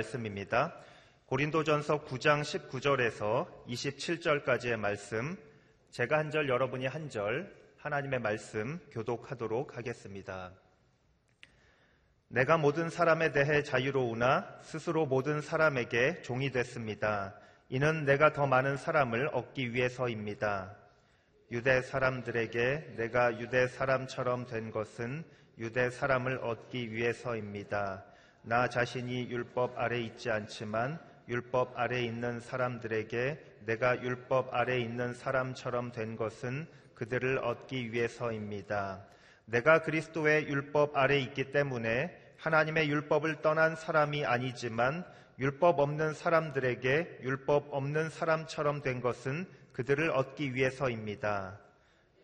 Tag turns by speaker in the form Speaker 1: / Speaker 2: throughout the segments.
Speaker 1: 말씀입니다. 고린도전서 9장 19절에서 27절까지의 말씀, 제가 한 절, 여러분이 한 절, 하나님의 말씀 교독하도록 하겠습니다. 내가 모든 사람에 대해 자유로우나 스스로 모든 사람에게 종이 됐습니다. 이는 내가 더 많은 사람을 얻기 위해서입니다. 유대 사람들에게 내가 유대 사람처럼 된 것은 유대 사람을 얻기 위해서입니다. 나 자신이 율법 아래 있지 않지만 율법 아래 있는 사람들에게 내가 율법 아래 있는 사람처럼 된 것은 그들을 얻기 위해서입니다. 내가 그리스도의 율법 아래 있기 때문에 하나님의 율법을 떠난 사람이 아니지만 율법 없는 사람들에게 율법 없는 사람처럼 된 것은 그들을 얻기 위해서입니다.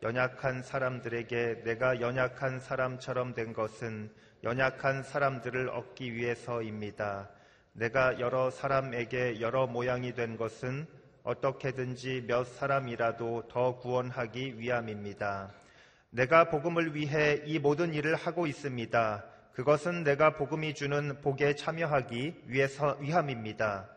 Speaker 1: 연약한 사람들에게 내가 연약한 사람처럼 된 것은 연약한 사람들을 얻기 위해서입니다. 내가 여러 사람에게 여러 모양이 된 것은 어떻게든지 몇 사람이라도 더 구원하기 위함입니다. 내가 복음을 위해 이 모든 일을 하고 있습니다. 그것은 내가 복음이 주는 복에 참여하기 위해서 위함입니다.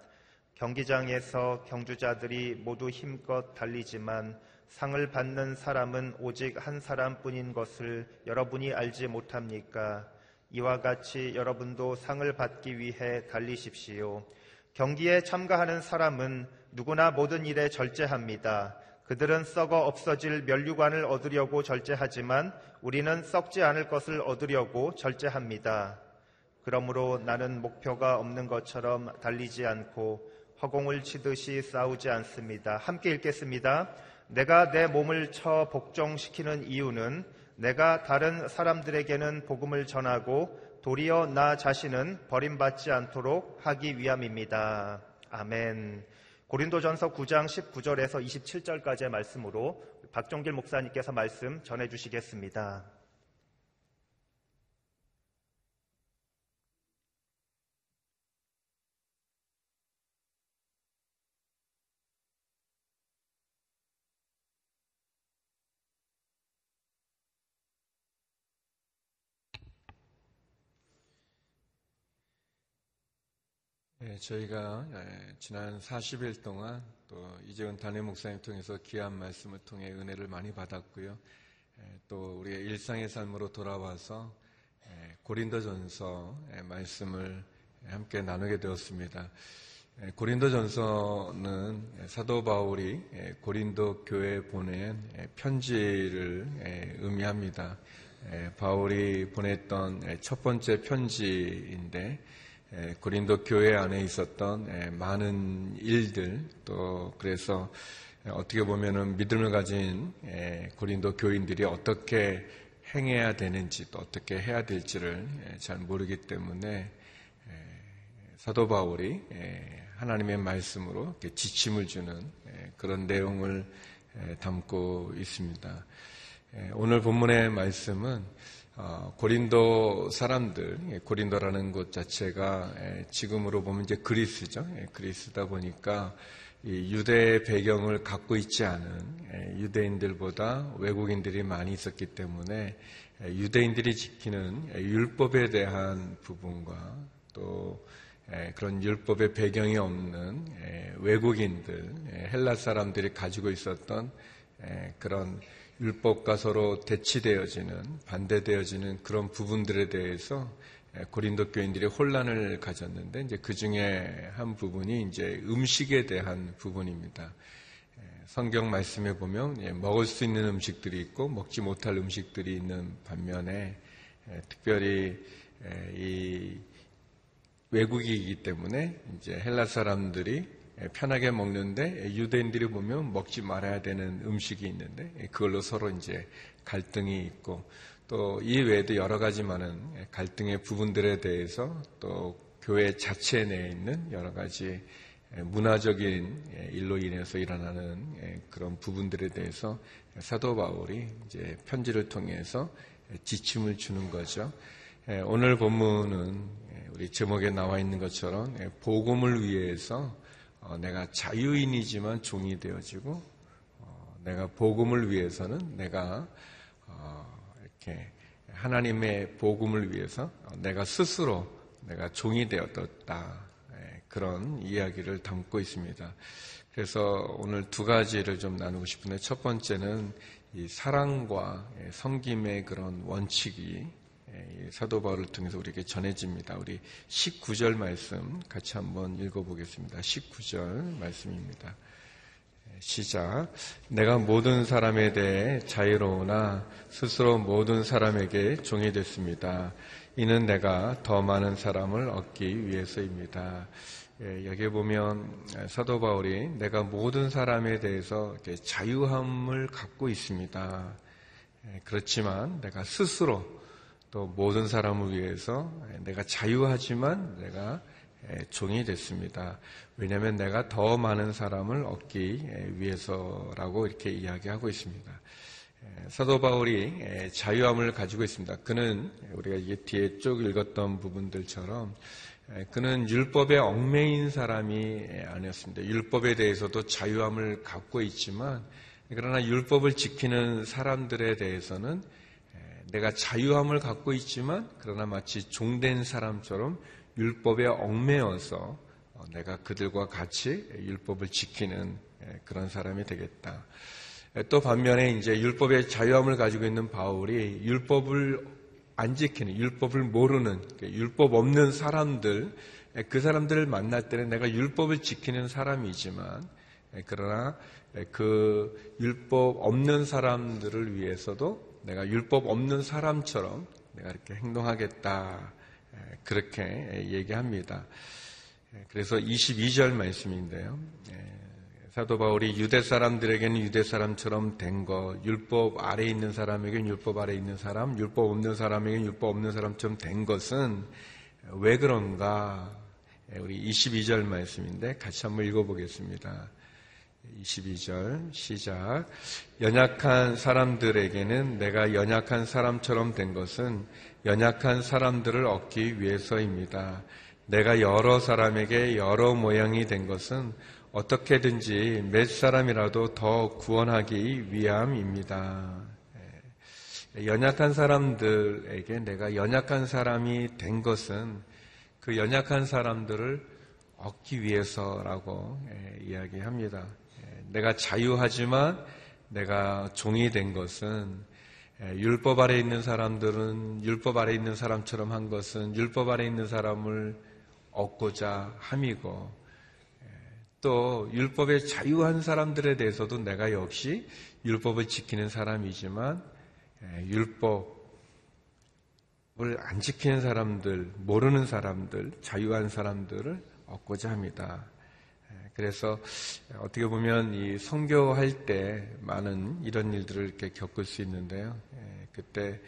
Speaker 1: 경기장에서 경주자들이 모두 힘껏 달리지만 상을 받는 사람은 오직 한 사람뿐인 것을 여러분이 알지 못합니까? 이와 같이 여러분도 상을 받기 위해 달리십시오. 경기에 참가하는 사람은 누구나 모든 일에 절제합니다. 그들은 썩어 없어질 면류관을 얻으려고 절제하지만 우리는 썩지 않을 것을 얻으려고 절제합니다. 그러므로 나는 목표가 없는 것처럼 달리지 않고 허공을 치듯이 싸우지 않습니다. 함께 읽겠습니다. 내가 내 몸을 쳐 복종시키는 이유는 내가 다른 사람들에게는 복음을 전하고 도리어 나 자신은 버림받지 않도록 하기 위함입니다. 아멘. 고린도전서 9장 19절에서 27절까지의 말씀으로 박종길 목사님께서 말씀 전해 주시겠습니다.
Speaker 2: 저희가 예, 지난 40일 동안 또 이재훈 담임 목사님 통해서 귀한 말씀을 통해 은혜를 많이 받았고요. 예, 또 우리의 일상의 삶으로 돌아와서 예, 고린도전서 말씀을 함께 나누게 되었습니다. 고린도전서는 사도 바울이 고린도 교회에 보낸 편지를 의미합니다. 바울이 보냈던 첫 번째 편지인데 고린도 교회 안에 있었던 많은 일들 또 그래서 어떻게 보면은 믿음을 가진 고린도 교인들이 어떻게 행해야 되는지 또 어떻게 해야 될지를 잘 모르기 때문에 사도 바울이 하나님의 말씀으로 지침을 주는 그런 내용을 담고 있습니다. 오늘 본문의 말씀은 어, 고린도 사람들, 예, 고린도라는 곳 자체가 예, 지금으로 보면 이제 그리스죠. 예, 그리스다 보니까 유대 배경을 갖고 있지 않은 유대인들보다 외국인들이 많이 있었기 때문에 유대인들이 지키는 율법에 대한 부분과 또 그런 율법의 배경이 없는 외국인들, 헬라 사람들이 가지고 있었던 그런 율법과 서로 대치되어지는 반대되어지는 그런 부분들에 대해서 고린도 교인들이 혼란을 가졌는데 이제 그 중에 한 부분이 이제 음식에 대한 부분입니다. 성경 말씀에 보면 예, 먹을 수 있는 음식들이 있고 먹지 못할 음식들이 있는 반면에 특별히 이 외국이기 때문에 이제 헬라 사람들이 예, 편하게 먹는데 유대인들이 보면 먹지 말아야 되는 음식이 있는데 예, 그걸로 서로 이제 갈등이 있고 또 이 외에도 여러 가지 많은 예, 갈등의 부분들에 대해서 또 교회 자체 내에 있는 여러 가지 문화적인 일로 인해서 일어나는 그런 부분들에 대해서 사도 바울이 이제 편지를 통해서 지침을 주는 거죠. 오늘 본문은 우리 제목에 나와 있는 것처럼 복음을 위해서 어, 내가 자유인이지만 종이 되어지고 어, 내가 복음을 위해서는 내가 어, 이렇게 하나님의 복음을 위해서 내가 스스로 내가 종이 되었다 그런 이야기를 담고 있습니다. 그래서 오늘 두 가지를 좀 나누고 싶은데 첫 번째는 이 사랑과 성김의 그런 원칙이 사도 바울을 통해서 우리에게 전해집니다. 우리 19절 말씀 같이 한번 읽어보겠습니다. 19절 말씀입니다. 시작. 내가 모든 사람에 대해 자유로우나 스스로 모든 사람에게 종이 됐습니다. 이는 내가 더 많은 사람을 얻기 위해서입니다. 예, 여기 보면 사도 바울이 내가 모든 사람에 대해서 자유함을 갖고 있습니다. 예, 그렇지만 내가 스스로 또 모든 사람을 위해서 내가 자유하지만 내가 예, 종이 됐습니다. 왜냐하면 내가 더 많은 사람을 얻기 위해서라고 이렇게 이야기하고 있습니다. 사도 바울이 자유함을 가지고 있습니다. 그는 우리가 이게 뒤에 쭉 읽었던 부분들처럼 그는 율법에 얽매인 사람이 아니었습니다. 율법에 대해서도 자유함을 갖고 있지만 그러나 율법을 지키는 사람들에 대해서는 내가 자유함을 갖고 있지만 그러나 마치 종된 사람처럼 율법에 얽매여서 어, 내가 그들과 같이 율법을 지키는 그런 사람이 되겠다. 또 반면에 이제 율법의 자유함을 가지고 있는 바울이 율법을 안 지키는 율법을 모르는 율법 없는 사람들 그 사람들을 만날 때는 내가 율법을 지키는 사람이지만 그러나 그 율법 없는 사람들을 위해서도 내가 율법 없는 사람처럼 내가 이렇게 행동하겠다 그렇게 얘기합니다. 그래서 22절 말씀인데요. 사도 바울이 유대 사람들에게는 유대 사람처럼 된 것, 율법 아래 있는 사람에게는 율법 아래 있는 사람, 율법 없는 사람에게는 율법 없는 사람처럼 된 것은 왜 그런가? 우리 22절 말씀인데 같이 한번 읽어보겠습니다. 22절 시작. 연약한 사람들에게는 내가 연약한 사람처럼 된 것은 연약한 사람들을 얻기 위해서입니다. 내가 여러 사람에게 여러 모양이 된 것은 어떻게든지 몇 사람이라도 더 구원하기 위함입니다. 예. 연약한 사람들에게 내가 연약한 사람이 된 것은 그 연약한 사람들을 얻기 위해서라고 예, 이야기합니다. 예. 내가 자유하지만 내가 종이 된 것은 율법 아래 있는 사람들은 율법 아래 있는 사람처럼 한 것은 율법 아래 있는 사람을 얻고자 함이고 또 율법에 자유한 사람들에 대해서도 내가 역시 율법을 지키는 사람이지만 예, 율법을 안 지키는 사람들, 모르는 사람들, 자유한 사람들을 얻고자 합니다. 예, 그래서 어떻게 보면 이 성교할 때 많은 이런 일들을 이렇게 겪을 수 있는데요. 예, 그때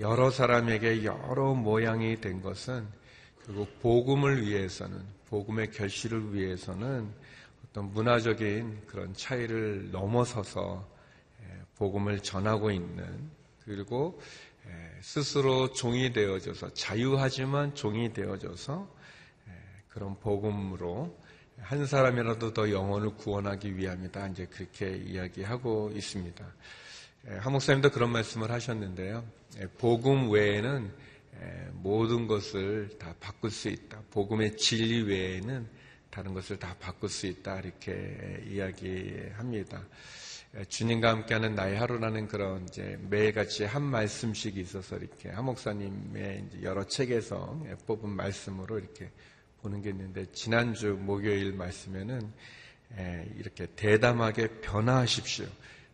Speaker 2: 여러 사람에게 여러 모양이 된 것은 결국 복음을 위해서는 복음의 결실을 위해서는 어떤 문화적인 그런 차이를 넘어서서 예, 복음을 전하고 있는 그리고 예, 스스로 종이 되어져서 자유하지만 종이 되어져서 예, 그런 복음으로 한 사람이라도 더 영혼을 구원하기 위함이다. 이제 그렇게 이야기하고 있습니다. 한 목사님도 그런 말씀을 하셨는데요. 복음 외에는 모든 것을 다 바꿀 수 있다. 복음의 진리 외에는 다른 것을 다 바꿀 수 있다. 이렇게 이야기합니다. 주님과 함께하는 나의 하루라는 그런 이제 매일같이 한 말씀씩 있어서 이렇게 한 목사님의 여러 책에서 뽑은 말씀으로 이렇게 보는 게 있는데 지난주 목요일 말씀에는 이렇게 대담하게 변화하십시오.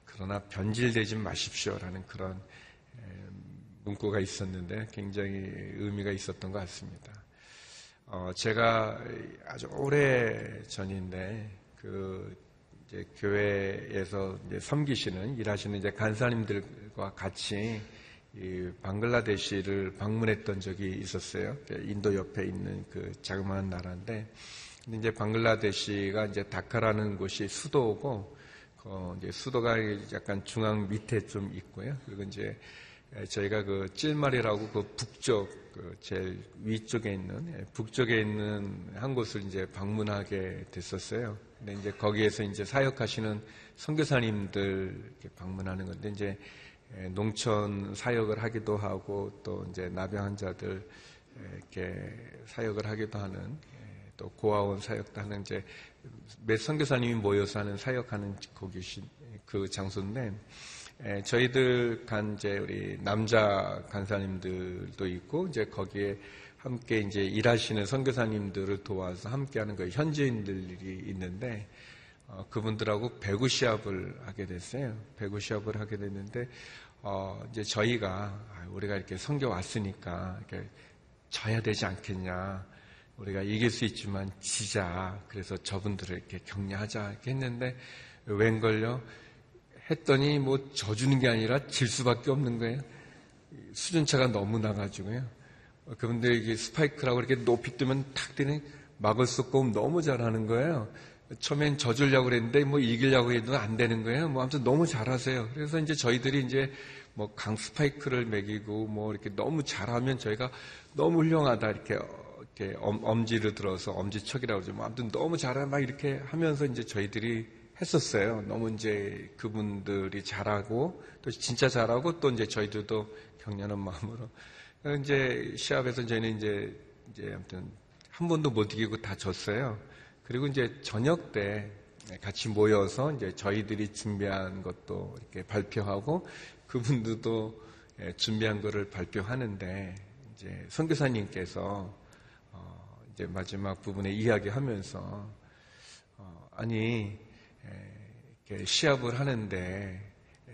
Speaker 2: 그러나 변질되지 마십시오라는 그런 문구가 있었는데 굉장히 의미가 있었던 것 같습니다. 어, 제가 아주 오래 전인데 그 교회에서 섬기시는 일하시는 이제 간사님들과 같이 이 방글라데시를 방문했던 적이 있었어요. 인도 옆에 있는 그 자그마한 나라인데 이제 방글라데시가 이제 다카라는 곳이 수도고 어 이제 수도가 약간 중앙 밑에 좀 있고요. 그리고 이제 예, 저희가 그 찔말이라고 그 북쪽 그 제일 위쪽에 있는 예, 북쪽에 있는 한 곳을 이제 방문하게 됐었어요. 근데 이제 거기에서 이제 사역하시는 선교사님들 방문하는 건데 이제 예, 농촌 사역을 하기도 하고 또 이제 나병 환자들 이렇게 사역을 하기도 하는 또 고아원 사역도 하는 이제 몇 선교사님이 모여서 하는 사역하는 거기신 그 장소인데 에, 저희들 간 이제 우리 남자 간사님들도 있고 이제 거기에 함께 이제 일하시는 선교사님들을 도와서 함께하는 그 현지인들이 있는데 어, 그분들하고 배구 시합을 하게 됐어요. 배구 시합을 하게 됐는데 어, 이제 저희가 아, 우리가 이렇게 선교 왔으니까 이렇게 져야 되지 않겠냐. 우리가 이길 수 있지만 지자. 그래서 저분들을 이렇게 격려하자 했는데 웬걸요? 했더니 뭐 져주는 게 아니라 질 수밖에 없는 거예요. 수준차가 너무 나가지고요. 그분들 이게 스파이크라고 이렇게 높이 뜨면 탁 뜨니 막을 수 없고 너무 잘하는 거예요. 처음엔 져주려고 그랬는데 뭐 이기려고 해도 안 되는 거예요. 뭐 아무튼 너무 잘하세요. 그래서 이제 저희들이 이제 뭐 강 스파이크를 매기고 뭐 이렇게 너무 잘하면 저희가 너무 훌륭하다 이렇게 이렇게 엄, 지를 들어서 엄지척이라고 그러죠. 뭐 아무튼 너무 잘하 막 이렇게 하면서 이제 저희들이 했었어요. 너무 이제 그분들이 잘하고 또 진짜 잘하고 또 이제 저희들도 격려하는 마음으로 이제 시합에서 저희는 이제 이제 아무튼 한 번도 못 이기고 다 졌어요. 그리고 이제 저녁 때 같이 모여서 이제 저희들이 준비한 것도 이렇게 발표하고 그분들도 예, 준비한 거를 발표하는데 이제 선교사님께서 어 이제 마지막 부분에 이야기하면서 어 아니 예, 시합을 하는데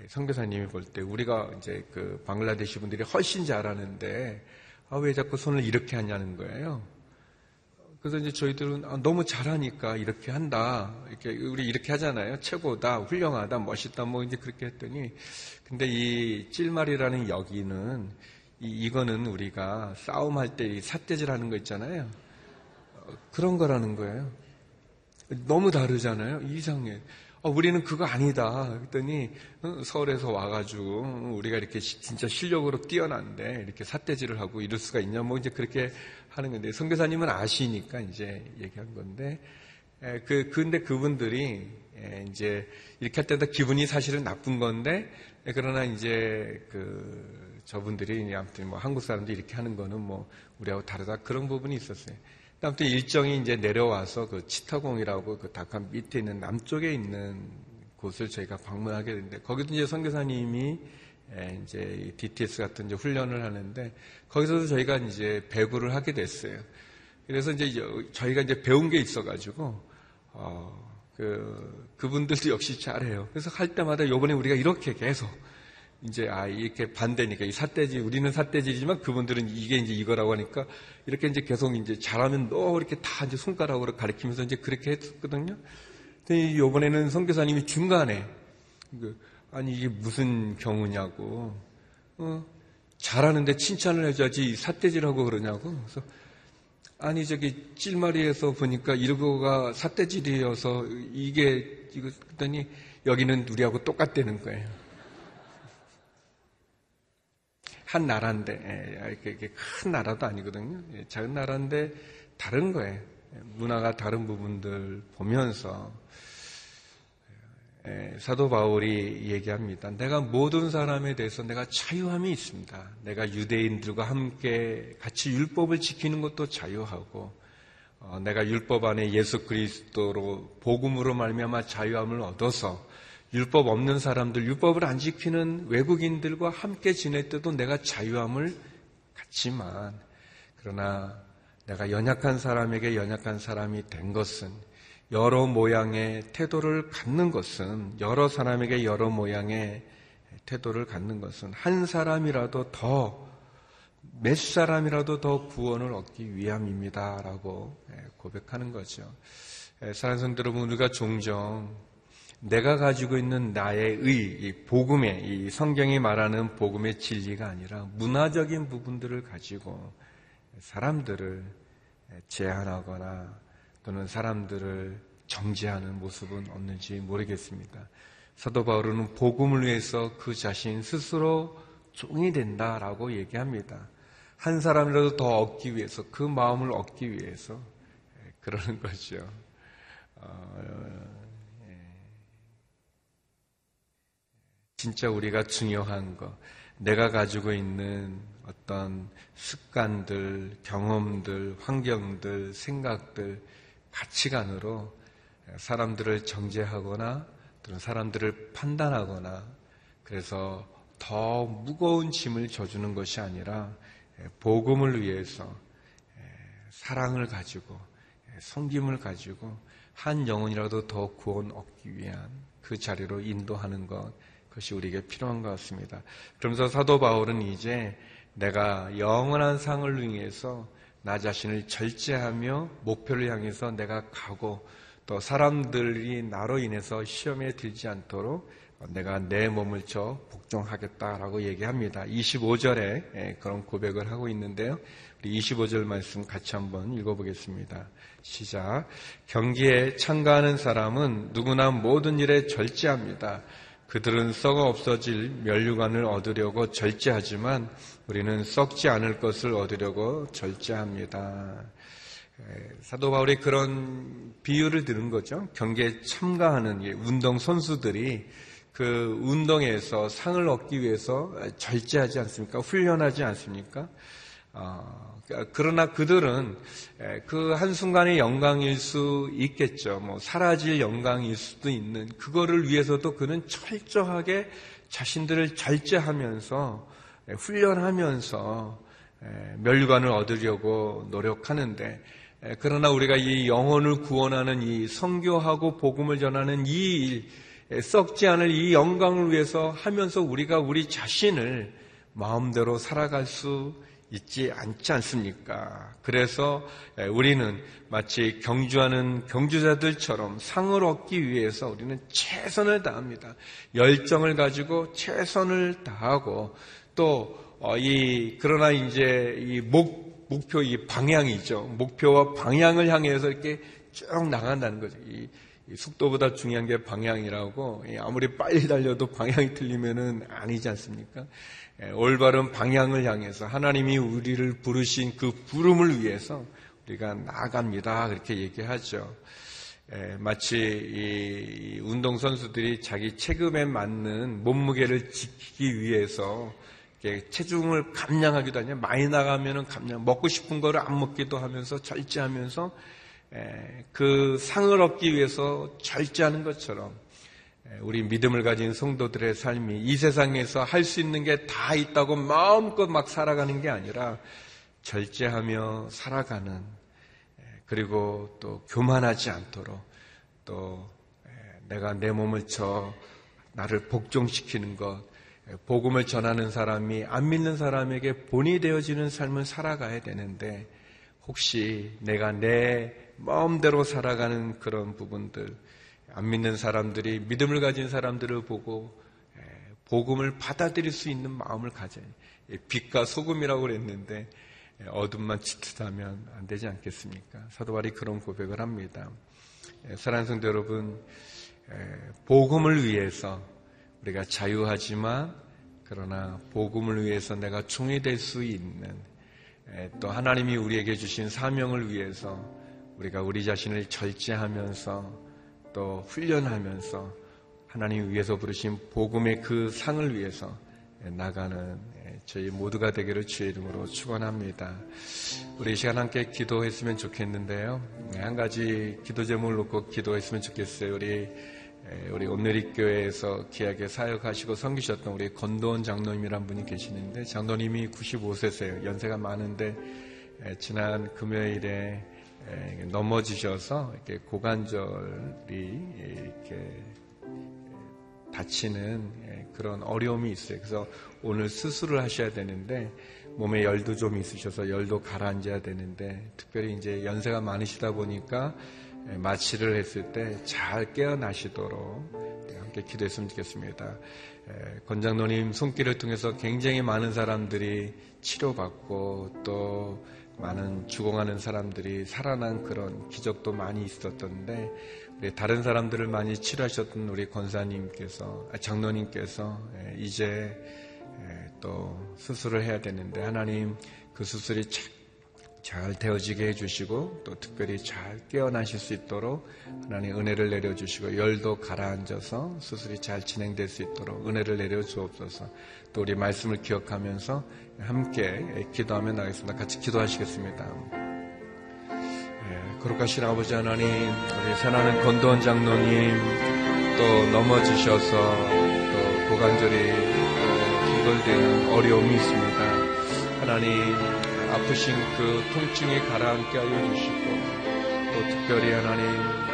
Speaker 2: 선교사님이 볼 때 우리가 이제 그 방글라데시 분들이 훨씬 잘하는데 아, 왜 자꾸 손을 이렇게 하냐는 거예요. 그래서 이제 저희들은 아, 너무 잘하니까 이렇게 한다. 이렇게 우리 이렇게 하잖아요. 최고다, 훌륭하다, 멋있다. 뭐 이제 그렇게 했더니 근데 이 찔말이라는 여기는 이, 거는 우리가 싸움할 때 삿대질 하는 거 있잖아요. 어, 그런 거라는 거예요. 너무 다르잖아요. 이상해. 어, 우리는 그거 아니다. 그랬더니 어, 서울에서 와가지고 우리가 이렇게 진짜 실력으로 뛰어난데 이렇게 삿대질을 하고 이럴 수가 있냐 뭐 이제 그렇게 하는 건데 선교사님은 아시니까 이제 얘기한 건데 에, 그 근데 그분들이 에, 이제 이렇게 할 때마다 기분이 사실은 나쁜 건데 에, 그러나 이제 그 저분들이 아무튼 뭐 한국 사람들이 이렇게 하는 거는 뭐 우리하고 다르다 그런 부분이 있었어요. 아무튼 일정이 이제 내려와서 그 치타공이라고 그 다카 밑에 있는 남쪽에 있는 곳을 저희가 방문하게 됐는데 거기도 이제 선교사님이 이제 DTS 같은 이제 훈련을 하는데 거기서도 저희가 이제 배구를 하게 됐어요. 그래서 이제 저희가 이제 배운 게 있어가지고 어, 그 그분들도 역시 잘해요. 그래서 할 때마다 요번에 우리가 이렇게 계속 이제 아 이렇게 반대니까 이 삿대질 우리는 삿대질이지만 그분들은 이게 이제 이거라고 하니까 이렇게 이제 계속 이제 잘하면 너 이렇게 다 이제 손가락으로 가리키면서 이제 그렇게 했거든요. 근데 요번에는 선교사님이 중간에 그, 아니 이게 무슨 경우냐고 어, 잘하는데 칭찬을 해줘야지 삿대질하고 그러냐고 그래서 아니 저기 찔마리에서 보니까 이거가 삿대질이어서 이게 이거 그랬더니 여기는 우리하고 똑같다는 거예요. 한 나라인데 예, 이게 큰 나라도 아니거든요. 예, 작은 나라인데 다른 거예요. 문화가 다른 부분들 보면서 예, 사도 바울이 얘기합니다. 내가 모든 사람에 대해서 내가 자유함이 있습니다. 내가 유대인들과 함께 같이 율법을 지키는 것도 자유하고 어, 내가 율법 안에 예수 그리스도로 복음으로 말미암아 자유함을 얻어서 율법 없는 사람들, 율법을 안 지키는 외국인들과 함께 지낼 때도 내가 자유함을 갖지만, 그러나 내가 연약한 사람에게 연약한 사람이 된 것은 여러 모양의 태도를 갖는 것은 여러 사람에게 여러 모양의 태도를 갖는 것은 한 사람이라도 더 몇 사람이라도 더 구원을 얻기 위함입니다라고 고백하는 거죠. 사랑하는 성도 여러분, 우리가 종종 내가 가지고 있는 나의 의, 이 복음의, 이 성경이 말하는 복음의 진리가 아니라 문화적인 부분들을 가지고 사람들을 제한하거나 또는 사람들을 정죄하는 모습은 없는지 모르겠습니다. 사도 바울은 복음을 위해서 그 자신 스스로 종이 된다라고 얘기합니다. 한 사람이라도 더 얻기 위해서 그 마음을 얻기 위해서 그러는 거죠. 어, 진짜 우리가 중요한 거. 내가 가지고 있는 어떤 습관들, 경험들, 환경들, 생각들, 가치관으로 사람들을 정죄하거나 또는 사람들을 판단하거나 그래서 더 무거운 짐을 져주는 것이 아니라 복음을 위해서 사랑을 가지고 성김을 가지고 한 영혼이라도 더 구원 얻기 위한 그 자리로 인도하는 것 그것이 우리에게 필요한 것 같습니다. 그러면서 사도 바울은 이제 내가 영원한 상을 위해서 나 자신을 절제하며 목표를 향해서 내가 가고 또 사람들이 나로 인해서 시험에 들지 않도록 내가 내 몸을 쳐 복종하겠다라고 얘기합니다. 25절에 그런 고백을 하고 있는데요. 우리 25절 말씀 같이 한번 읽어보겠습니다. 시작. 경기에 참가하는 사람은 누구나 모든 일에 절제합니다. 그들은 썩어 없어질 면류관을 얻으려고 절제하지만 우리는 썩지 않을 것을 얻으려고 절제합니다. 사도 바울이 그런 비유를 들은 거죠. 경기에 참가하는 운동 선수들이 그 운동에서 상을 얻기 위해서 절제하지 않습니까? 훈련하지 않습니까? 어, 그러나 그들은 그 한순간의 영광일 수 있겠죠. 뭐, 사라질 영광일 수도 있는, 그거를 위해서도 그는 철저하게 자신들을 절제하면서, 훈련하면서, 멸관을 얻으려고 노력하는데, 그러나 우리가 이 영혼을 구원하는 이 성교하고 복음을 전하는 이 일, 썩지 않을 이 영광을 위해서 하면서 우리가 우리 자신을 마음대로 살아갈 수 있지 않지 않습니까? 그래서 우리는 마치 경주하는 경주자들처럼 상을 얻기 위해서 우리는 최선을 다합니다. 열정을 가지고 최선을 다하고 또이 어, 그러나 이제 이 목, 목표 이 방향이죠. 목표와 방향을 향해서 이렇게 쭉 나간다는 거죠. 이, 속도보다 중요한 게 방향이라고 아무리 빨리 달려도 방향이 틀리면은 아니지 않습니까? 예, 올바른 방향을 향해서 하나님이 우리를 부르신 그 부름을 위해서 우리가 나아갑니다. 그렇게 얘기하죠. 예, 마치 운동 선수들이 자기 체급에 맞는 몸무게를 지키기 위해서 체중을 감량하기도 하냐 많이 나가면은 감량 먹고 싶은 거를 안 먹기도 하면서 절제하면서 예, 그 상을 얻기 위해서 절제하는 것처럼 우리 믿음을 가진 성도들의 삶이 이 세상에서 할 수 있는 게 다 있다고 마음껏 막 살아가는 게 아니라 절제하며 살아가는 그리고 또 교만하지 않도록 또 내가 내 몸을 쳐 나를 복종시키는 것 복음을 전하는 사람이 안 믿는 사람에게 본이 되어지는 삶을 살아가야 되는데 혹시 내가 내 마음대로 살아가는 그런 부분들 안 믿는 사람들이 믿음을 가진 사람들을 보고 복음을 받아들일 수 있는 마음을 가져요. 빛과 소금이라고 그랬는데 어둠만 짙으다면 안 되지 않겠습니까? 사도 바울이 그런 고백을 합니다. 사랑하는 성도 여러분, 복음을 위해서 우리가 자유하지만 그러나 복음을 위해서 내가 총이 될 수 있는 또 하나님이 우리에게 주신 사명을 위해서 우리가 우리 자신을 절제하면서 또 훈련하면서 하나님 위해서 부르신 복음의 그 상을 위해서 나가는 저희 모두가 되기를 주의 이름으로 축원합니다. 우리 시간 함께 기도했으면 좋겠는데요. 한 가지 기도 제목을 놓고 기도했으면 좋겠어요. 우리 우리 오늘리 교회에서 귀하게 사역하시고 섬기셨던 우리 건도원 장로님이란 분이 계시는데 장로님이 95세세요. 연세가 많은데 지난 금요일에 예, 넘어지셔서 이렇게 고관절이 이렇게 다치는 예, 그런 어려움이 있어요. 그래서 오늘 수술을 하셔야 되는데 몸에 열도 좀 있으셔서 열도 가라앉아야 되는데 특별히 이제 연세가 많으시다 보니까 예, 마취를 했을 때 잘 깨어나시도록 함께 기도했으면 좋겠습니다. 권장노님 손길을 통해서 굉장히 많은 사람들이 치료받고 또 많은 죽어가는 사람들이 살아난 그런 기적도 많이 있었던데 우리 다른 사람들을 많이 치료하셨던 우리 권사님께서 아, 장로님께서 예, 이제 예, 또 수술을 해야 되는데 하나님 그 수술이 잘 되어지게 해주시고 또 특별히 잘 깨어나실 수 있도록 하나님 은혜를 내려주시고 열도 가라앉아서 수술이 잘 진행될 수 있도록 은혜를 내려 주옵소서 또 우리 말씀을 기억하면서 함께 기도하며 나가겠습니다. 같이 기도하시겠습니다. 예, 거룩하신 아버지 하나님 우리 사랑하는 건도원 장로님 또 넘어지셔서 또 고관절이 또 기골되는 어려움이 있습니다. 하나님 아프신 그 통증이 가라앉게 하여 주시고 또 특별히 하나님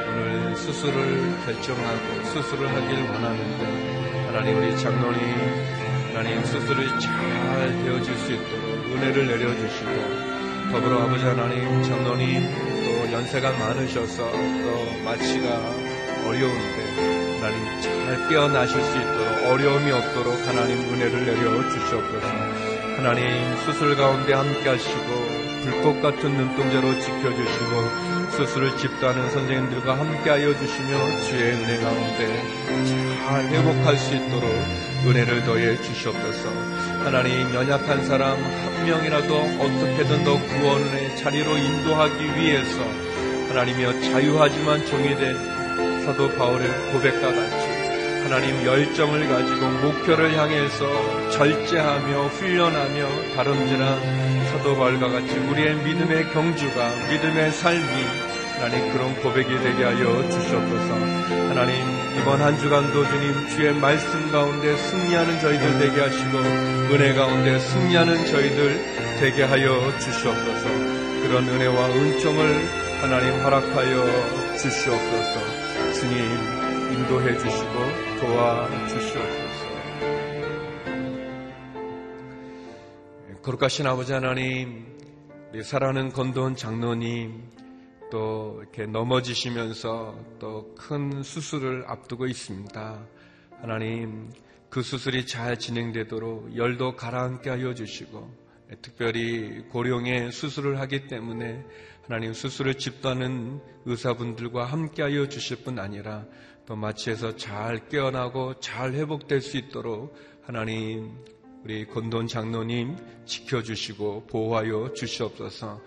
Speaker 2: 오늘 수술을 결정하고 수술을 하길 원하는데 하나님 우리 장로님 하나님 수술이 잘 되어질 수 있도록 은혜를 내려주시고 더불어 아버지 하나님 장로님 또 연세가 많으셔서 또 마취가 어려운데 하나님 잘 깨어나실 수 있도록 어려움이 없도록 하나님 은혜를 내려 주시옵소서. 하나님 수술 가운데 함께 하시고 불꽃 같은 눈동자로 지켜주시고 수술을 집도하는 선생님들과 함께 하여 주시며 주의 은혜 가운데 잘 회복할 수 있도록 은혜를 더해 주시옵소서. 하나님 연약한 사람 한 명이라도 어떻게든 더 구원의 자리로 인도하기 위해서 하나님이여 자유하지만 정의된 사도 바울의 고백과 같이 하나님 열정을 가지고 목표를 향해서 절제하며 훈련하며 다름질한 사도 바울과 같이 우리의 믿음의 경주가 믿음의 삶이 하나님 그런 고백이 되게 하여 주시옵소서. 하나님 이번 한 주간도 주님 주의 말씀 가운데 승리하는 저희들 되게 하시고 은혜 가운데 승리하는 저희들 되게 하여 주시옵소서. 그런 은혜와 은총을 하나님 허락하여 주시옵소서. 주님 인도해 주시고 도와주시옵소서. 거룩하신 아버지 하나님, 우리 사랑하는 건도원 장로님, 또 이렇게 넘어지시면서 또 큰 수술을 앞두고 있습니다. 하나님, 그 수술이 잘 진행되도록 열도 가라앉게 하여 주시고, 특별히 고령의 수술을 하기 때문에 하나님 수술을 집도하는 의사분들과 함께 하여 주실 뿐 아니라 또 마취해서 잘 깨어나고 잘 회복될 수 있도록 하나님 우리 건돈 장로님 지켜주시고 보호하여 주시옵소서.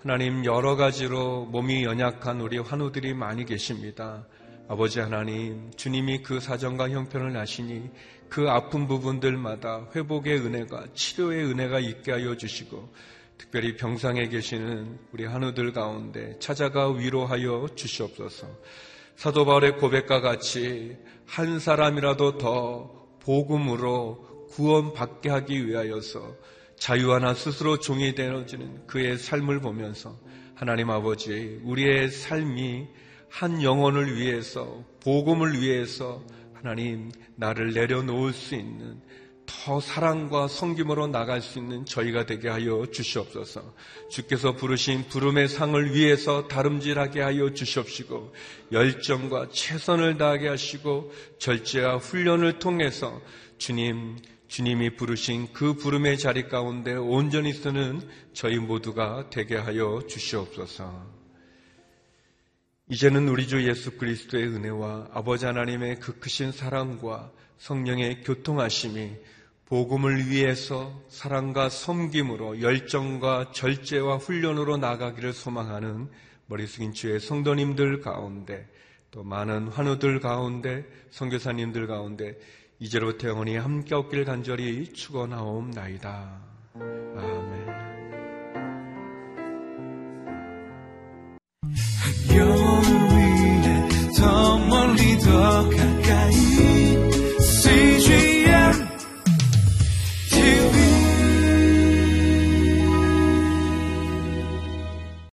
Speaker 2: 하나님 여러 가지로 몸이 연약한 우리 환우들이 많이 계십니다. 아버지 하나님, 주님이 그 사정과 형편을 아시니 그 아픈 부분들마다 회복의 은혜가 치료의 은혜가 있게 하여 주시고 특별히 병상에 계시는 우리 한우들 가운데 찾아가 위로하여 주시옵소서. 사도 바울의 고백과 같이 한 사람이라도 더 복음으로 구원받게 하기 위하여서 자유하나 스스로 종이 되어지는 그의 삶을 보면서 하나님 아버지 우리의 삶이 한 영혼을 위해서 복음을 위해서 하나님 나를 내려놓을 수 있는 더 사랑과 성김으로 나갈 수 있는 저희가 되게 하여 주시옵소서. 주께서 부르신 부름의 상을 위해서 다름질하게 하여 주시옵시고 열정과 최선을 다하게 하시고 절제와 훈련을 통해서 주님 주님이 부르신 그 부름의 자리 가운데 온전히 쓰는 저희 모두가 되게 하여 주시옵소서. 이제는 우리 주 예수 그리스도의 은혜와 아버지 하나님의 그 크신 사랑과 성령의 교통하심이 복음을 위해서 사랑과 섬김으로 열정과 절제와 훈련으로 나가기를 소망하는 머리 숙인 주의 성도님들 가운데 또 많은 환우들 가운데 성교사님들 가운데 이제로부터 영원히 함께 없길 간절히 축원하옵나이다. 아멘. 위에 더 멀리 더 가까이